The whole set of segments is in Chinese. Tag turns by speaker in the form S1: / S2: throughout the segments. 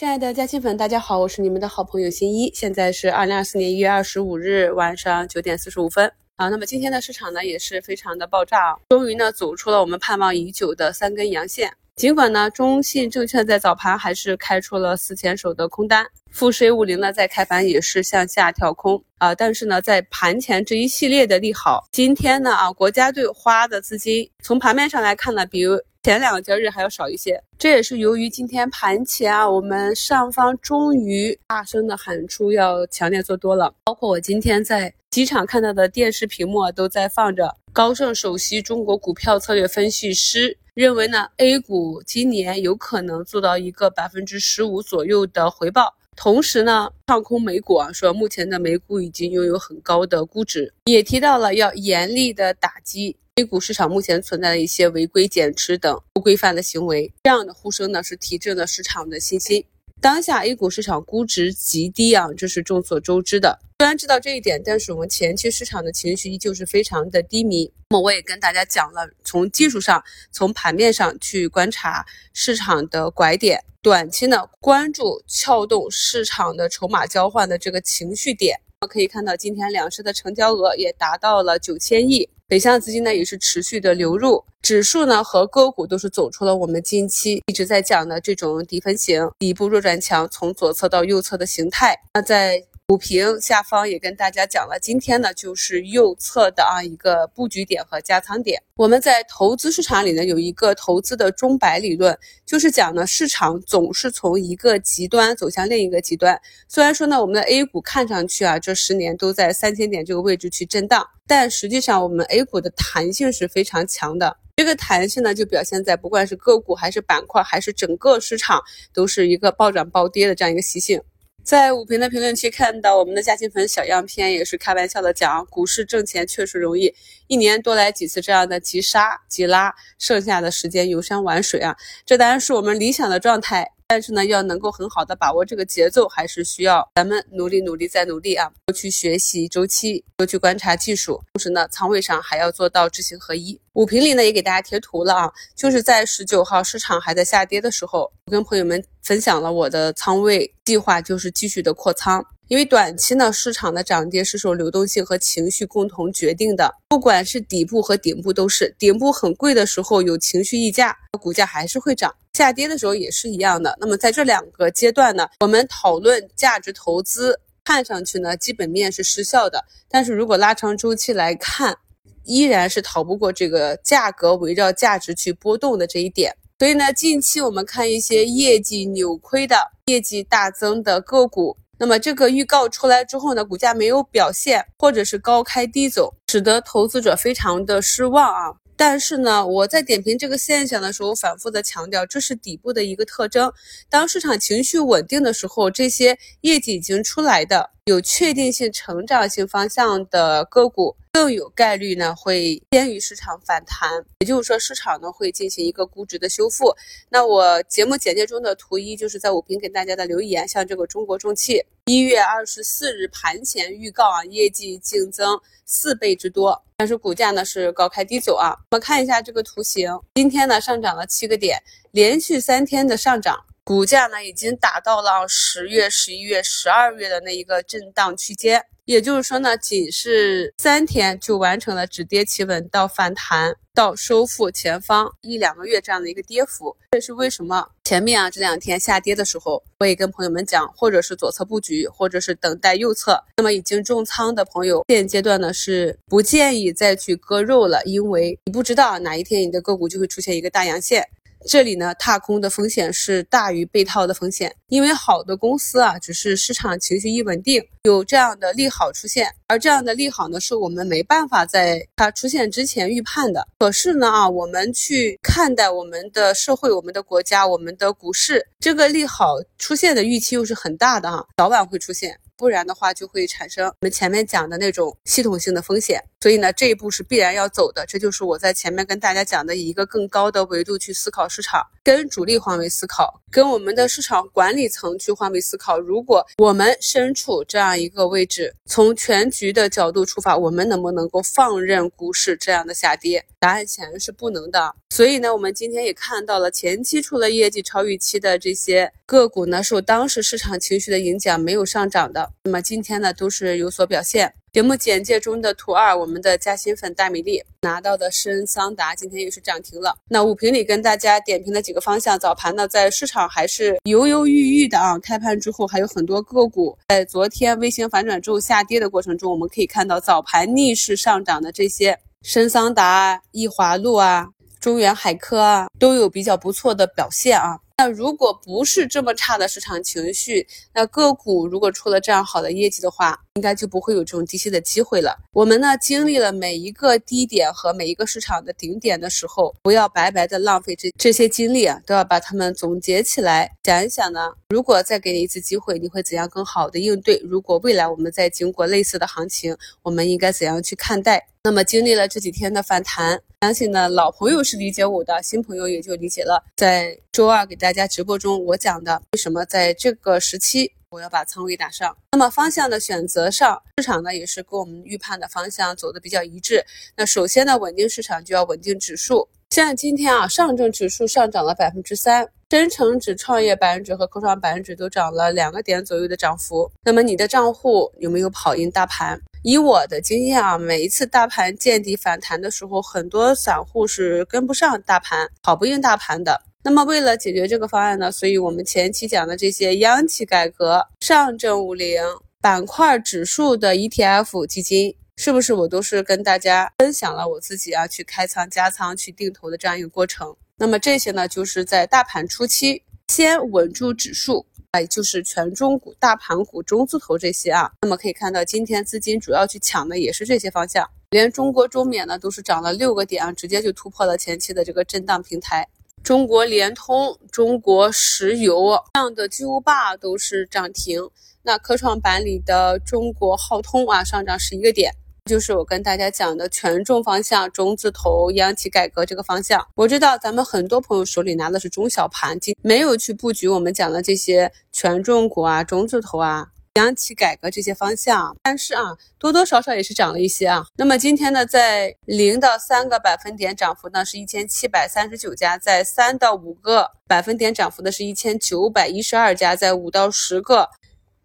S1: 亲爱的嘉兴粉，大家好，我是你们的好朋友新一。现在是二零二四年一月二十五日晚上九点四十五分啊。那么今天的市场呢也是非常的爆炸啊，终于呢走出了我们盼望已久的三根阳线。尽管呢中信证券在早盘还是开出了四千手的空单，富时 A 五零呢在开盘也是向下跳空啊。但是呢在盘前这一系列的利好，今天呢啊国家队花的资金从盘面上来看呢，比如。前两个交易日还要少一些，这也是由于今天盘前啊，我们上方终于大声的喊出要强烈做多了。包括我今天在机场看到的电视屏幕都在放着高盛首席中国股票策略分析师认为呢，A 股今年有可能做到一个百分之十五左右的回报。同时呢，唱空美股啊，说目前的美股已经拥有很高的估值，也提到了要严厉的打击。A 股市场目前存在的一些违规减持等不规范的行为，这样的呼声呢是提振了市场的信心。当下 A 股市场估值极低啊，这是众所周知的。虽然知道这一点，但是我们前期市场的情绪依旧是非常的低迷。那么我也跟大家讲了，从技术上、从盘面上去观察市场的拐点，短期呢关注撬动市场的筹码交换的这个情绪点。可以看到，今天两市的成交额也达到了九千亿。北向资金呢也是持续的流入，指数呢和个股都是走出了我们近期一直在讲的这种底分型，底部弱转强，从左侧到右侧的形态。那在股评下方也跟大家讲了，今天呢就是右侧的啊一个布局点和加仓点。我们在投资市场里呢有一个投资的钟摆理论，就是讲呢市场总是从一个极端走向另一个极端。虽然说呢我们的 A 股看上去啊这十年都在三千点这个位置去震荡，但实际上我们 A 股的弹性是非常强的。这个弹性呢就表现在不管是个股还是板块还是整个市场都是一个暴涨暴跌的这样一个习性。在武评的评论区看到我们的嘉兴粉小样片，也是开玩笑的讲，股市挣钱确实容易，一年多来几次这样的急杀急拉，剩下的时间游山玩水啊，这当然是我们理想的状态。但是呢，要能够很好的把握这个节奏，还是需要咱们努力努力再努力啊！多去学习周期，多去观察技术，同时呢，仓位上还要做到知行合一。五评里呢也给大家贴图了啊，就是在十九号市场还在下跌的时候，我跟朋友们分享了我的仓位计划，就是继续的扩仓。因为短期呢，市场的涨跌是受流动性和情绪共同决定的。不管是底部和顶部都是，顶部很贵的时候有情绪溢价，股价还是会涨；下跌的时候也是一样的。那么在这两个阶段呢，我们讨论价值投资，看上去呢基本面是失效的，但是如果拉长周期来看，依然是逃不过这个价格围绕价值去波动的这一点。所以呢，近期我们看一些业绩扭亏的、业绩大增的个股。那么这个预告出来之后呢，股价没有表现，或者是高开低走，使得投资者非常的失望啊。但是呢，我在点评这个现象的时候，反复的强调，这是底部的一个特征。当市场情绪稳定的时候，这些业绩已经出来的。有确定性、成长性方向的个股更有概率呢，会先于市场反弹。也就是说，市场呢会进行一个估值的修复。那我节目简介中的图一就是在五评给大家的留言，像这个中国重汽，一月二十四日盘前预告啊，业绩净增四倍之多，但是股价呢是高开低走啊。我们看一下这个图形，今天呢上涨了七个点，连续三天的上涨。股价呢已经达到了十月、十一月、十二月的那一个震荡区间，也就是说呢，仅是三天就完成了止跌企稳到反弹到收复前方一两个月这样的一个跌幅。这是为什么前面啊这两天下跌的时候，我也跟朋友们讲，或者是左侧布局，或者是等待右侧。那么已经重仓的朋友，现阶段呢是不建议再去割肉了，因为你不知道哪一天你的个股就会出现一个大阳线。这里呢，踏空的风险是大于被套的风险，因为好的公司啊，只是市场情绪一稳定，有这样的利好出现，而这样的利好呢，是我们没办法在它出现之前预判的。可是呢，啊，我们去看待我们的社会、我们的国家、我们的股市，这个利好出现的预期又是很大的啊，早晚会出现。不然的话，就会产生我们前面讲的那种系统性的风险。所以呢，这一步是必然要走的。这就是我在前面跟大家讲的，以一个更高的维度去思考市场，跟主力换位思考，跟我们的市场管理层去换位思考。如果我们身处这样一个位置，从全局的角度出发，我们能不能够放任股市这样的下跌？答案显然是不能的。所以呢，我们今天也看到了前期出了业绩超预期的这些个股呢，受当时市场情绪的影响没有上涨的。那么今天呢，都是有所表现。节目简介中的图二，我们的嘉兴粉大米粒拿到的深桑达今天又是涨停了。那五评里跟大家点评的几个方向，早盘呢在市场还是犹犹豫豫的啊。开盘之后还有很多个股在昨天微型反转之后下跌的过程中，我们可以看到早盘逆势上涨的这些深桑达啊、易华路啊、中原海科啊，都有比较不错的表现啊。那如果不是这么差的市场情绪，那个股如果出了这样好的业绩的话，应该就不会有这种低吸的机会了。我们呢经历了每一个低点和每一个市场的顶点的时候，不要白白的浪费这这些精力啊，都要把它们总结起来，想一想呢，如果再给你一次机会，你会怎样更好的应对？如果未来我们再经过类似的行情，我们应该怎样去看待？那么经历了这几天的反弹，相信呢老朋友是理解我的，新朋友也就理解了。在周二给大家直播中我讲的，为什么在这个时期我要把仓位打上？那么方向的选择上，市场呢也是跟我们预判的方向走的比较一致。那首先呢，稳定市场就要稳定指数。像今天啊，上证指数上涨了百分之三，深成指、创业板指和科创板指都涨了两个点左右的涨幅。那么你的账户有没有跑赢大盘？以我的经验啊，每一次大盘见底反弹的时候，很多散户是跟不上大盘，跑不赢大盘的。那么为了解决这个方案呢，所以我们前期讲的这些央企改革、上证五零板块指数的 ETF 基金，是不是我都是跟大家分享了我自己啊去开仓、加仓、去定投的这样一个过程？那么这些呢，就是在大盘初期先稳住指数。哎，就是权重股、大盘股、中字头这些啊。那么可以看到，今天资金主要去抢的也是这些方向，连中国中免呢都是涨了六个点啊，直接就突破了前期的这个震荡平台。中国联通、中国石油这样的巨无霸都是涨停。那科创板里的中国浩通啊，上涨十一个点。就是我跟大家讲的权重方向，中字头、央企改革这个方向。我知道咱们很多朋友手里拿的是中小盘，没有去布局我们讲的这些权重股啊、中字头啊、央企改革这些方向。但是啊，多多少少也是涨了一些啊。那么今天呢，在零到三个百分点涨幅呢是一千七百三十九家，在三到五个百分点涨幅的是一千九百一十二家，在五到十个。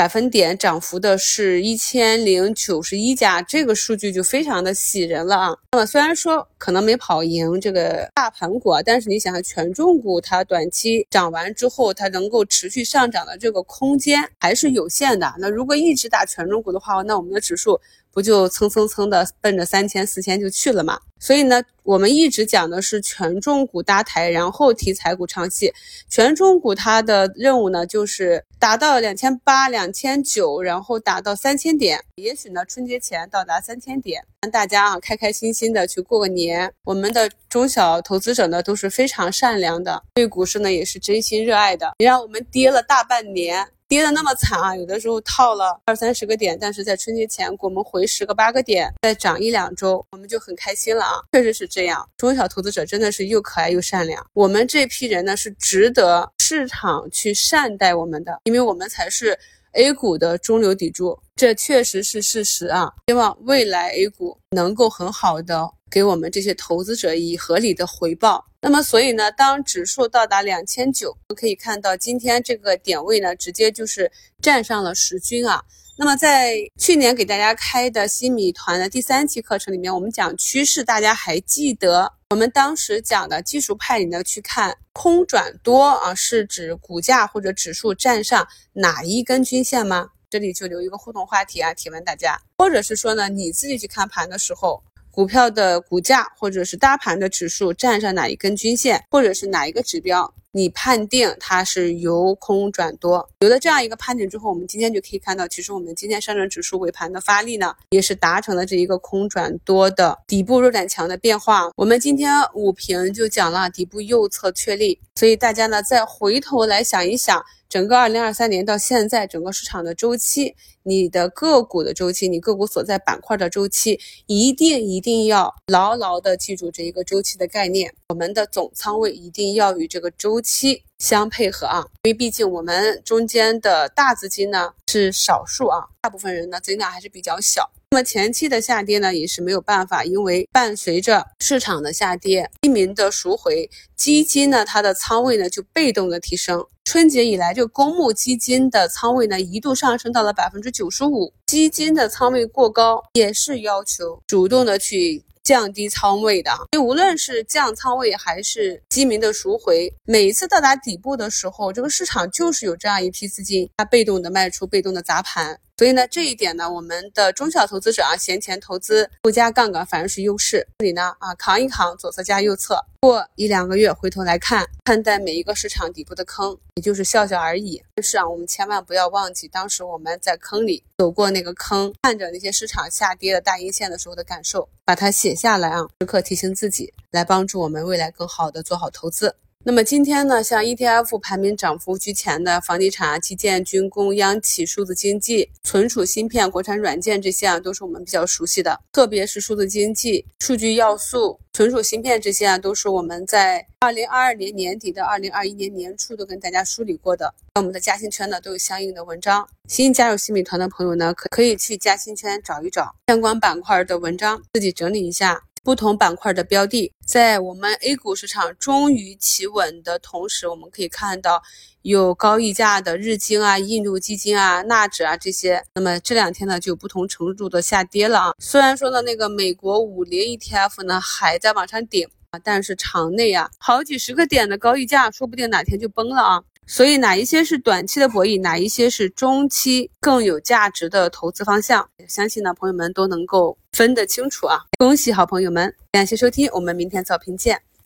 S1: 百分点涨幅的是一千零九十一家，这个数据就非常的喜人了啊。那么虽然说可能没跑赢这个大盘股，但是你想想权重股它短期涨完之后，它能够持续上涨的这个空间还是有限的。那如果一直打权重股的话，那我们的指数。不就蹭蹭蹭的奔着三千四千就去了嘛？所以呢，我们一直讲的是权重股搭台，然后题材股唱戏。权重股它的任务呢，就是达到两千八、两千九，然后达到三千点。也许呢，春节前到达三千点，让大家啊开开心心的去过个年。我们的中小投资者呢都是非常善良的，对股市呢也是真心热爱的。你让我们跌了大半年。跌的那么惨啊！有的时候套了二三十个点，但是在春节前给我们回十个八个点，再涨一两周，我们就很开心了啊！确实是这样，中小投资者真的是又可爱又善良。我们这批人呢是值得市场去善待我们的，因为我们才是 A 股的中流砥柱，这确实是事实啊！希望未来 A 股能够很好的。给我们这些投资者以合理的回报。那么，所以呢，当指数到达两千九，我们可以看到今天这个点位呢，直接就是站上了十均啊。那么，在去年给大家开的新米团的第三期课程里面，我们讲趋势，大家还记得我们当时讲的技术派里呢，去看空转多啊，是指股价或者指数站上哪一根均线吗？这里就留一个互动话题啊，提问大家，或者是说呢，你自己去看盘的时候。股票的股价，或者是大盘的指数站上哪一根均线，或者是哪一个指标，你判定它是由空转多。有了这样一个判定之后，我们今天就可以看到，其实我们今天上证指数尾盘的发力呢，也是达成了这一个空转多的底部弱转强的变化。我们今天五评就讲了底部右侧确立，所以大家呢再回头来想一想。整个二零二三年到现在，整个市场的周期，你的个股的周期，你个股所在板块的周期，一定一定要牢牢的记住这一个周期的概念。我们的总仓位一定要与这个周期相配合啊，因为毕竟我们中间的大资金呢是少数啊，大部分人呢资金量还是比较小。那么前期的下跌呢，也是没有办法，因为伴随着市场的下跌，基民的赎回，基金呢它的仓位呢就被动的提升。春节以来，这个公募基金的仓位呢一度上升到了百分之九十五，基金的仓位过高，也是要求主动的去。降低仓位的，所以无论是降仓位还是基民的赎回，每一次到达底部的时候，这个市场就是有这样一批资金，它被动的卖出，被动的砸盘。所以呢，这一点呢，我们的中小投资者啊，闲钱投资不加杠杆反而是优势。这里呢，啊，扛一扛，左侧加右侧，过一两个月回头来看，看待每一个市场底部的坑，也就是笑笑而已。但是啊，我们千万不要忘记当时我们在坑里走过那个坑，看着那些市场下跌的大阴线的时候的感受，把它写下来啊，时刻提醒自己，来帮助我们未来更好的做好投资。那么今天呢，像 ETF 排名涨幅居前的房地产、基建、军工、央企、数字经济、存储芯片、国产软件这些啊，都是我们比较熟悉的。特别是数字经济、数据要素、存储芯片这些啊，都是我们在二零二二年年底到二零二一年年初都跟大家梳理过的。那我们的嘉兴圈呢，都有相应的文章。新加入新美团的朋友呢，可可以去嘉兴圈找一找相关板块的文章，自己整理一下。不同板块的标的，在我们 A 股市场终于企稳的同时，我们可以看到有高溢价的日经啊、印度基金啊、纳指啊这些。那么这两天呢，就不同程度的下跌了啊。虽然说呢，那个美国五零 ETF 呢还在往上顶啊，但是场内啊好几十个点的高溢价，说不定哪天就崩了啊。所以哪一些是短期的博弈，哪一些是中期更有价值的投资方向，相信呢朋友们都能够分得清楚啊！恭喜好朋友们，感谢收听，我们明天早评见。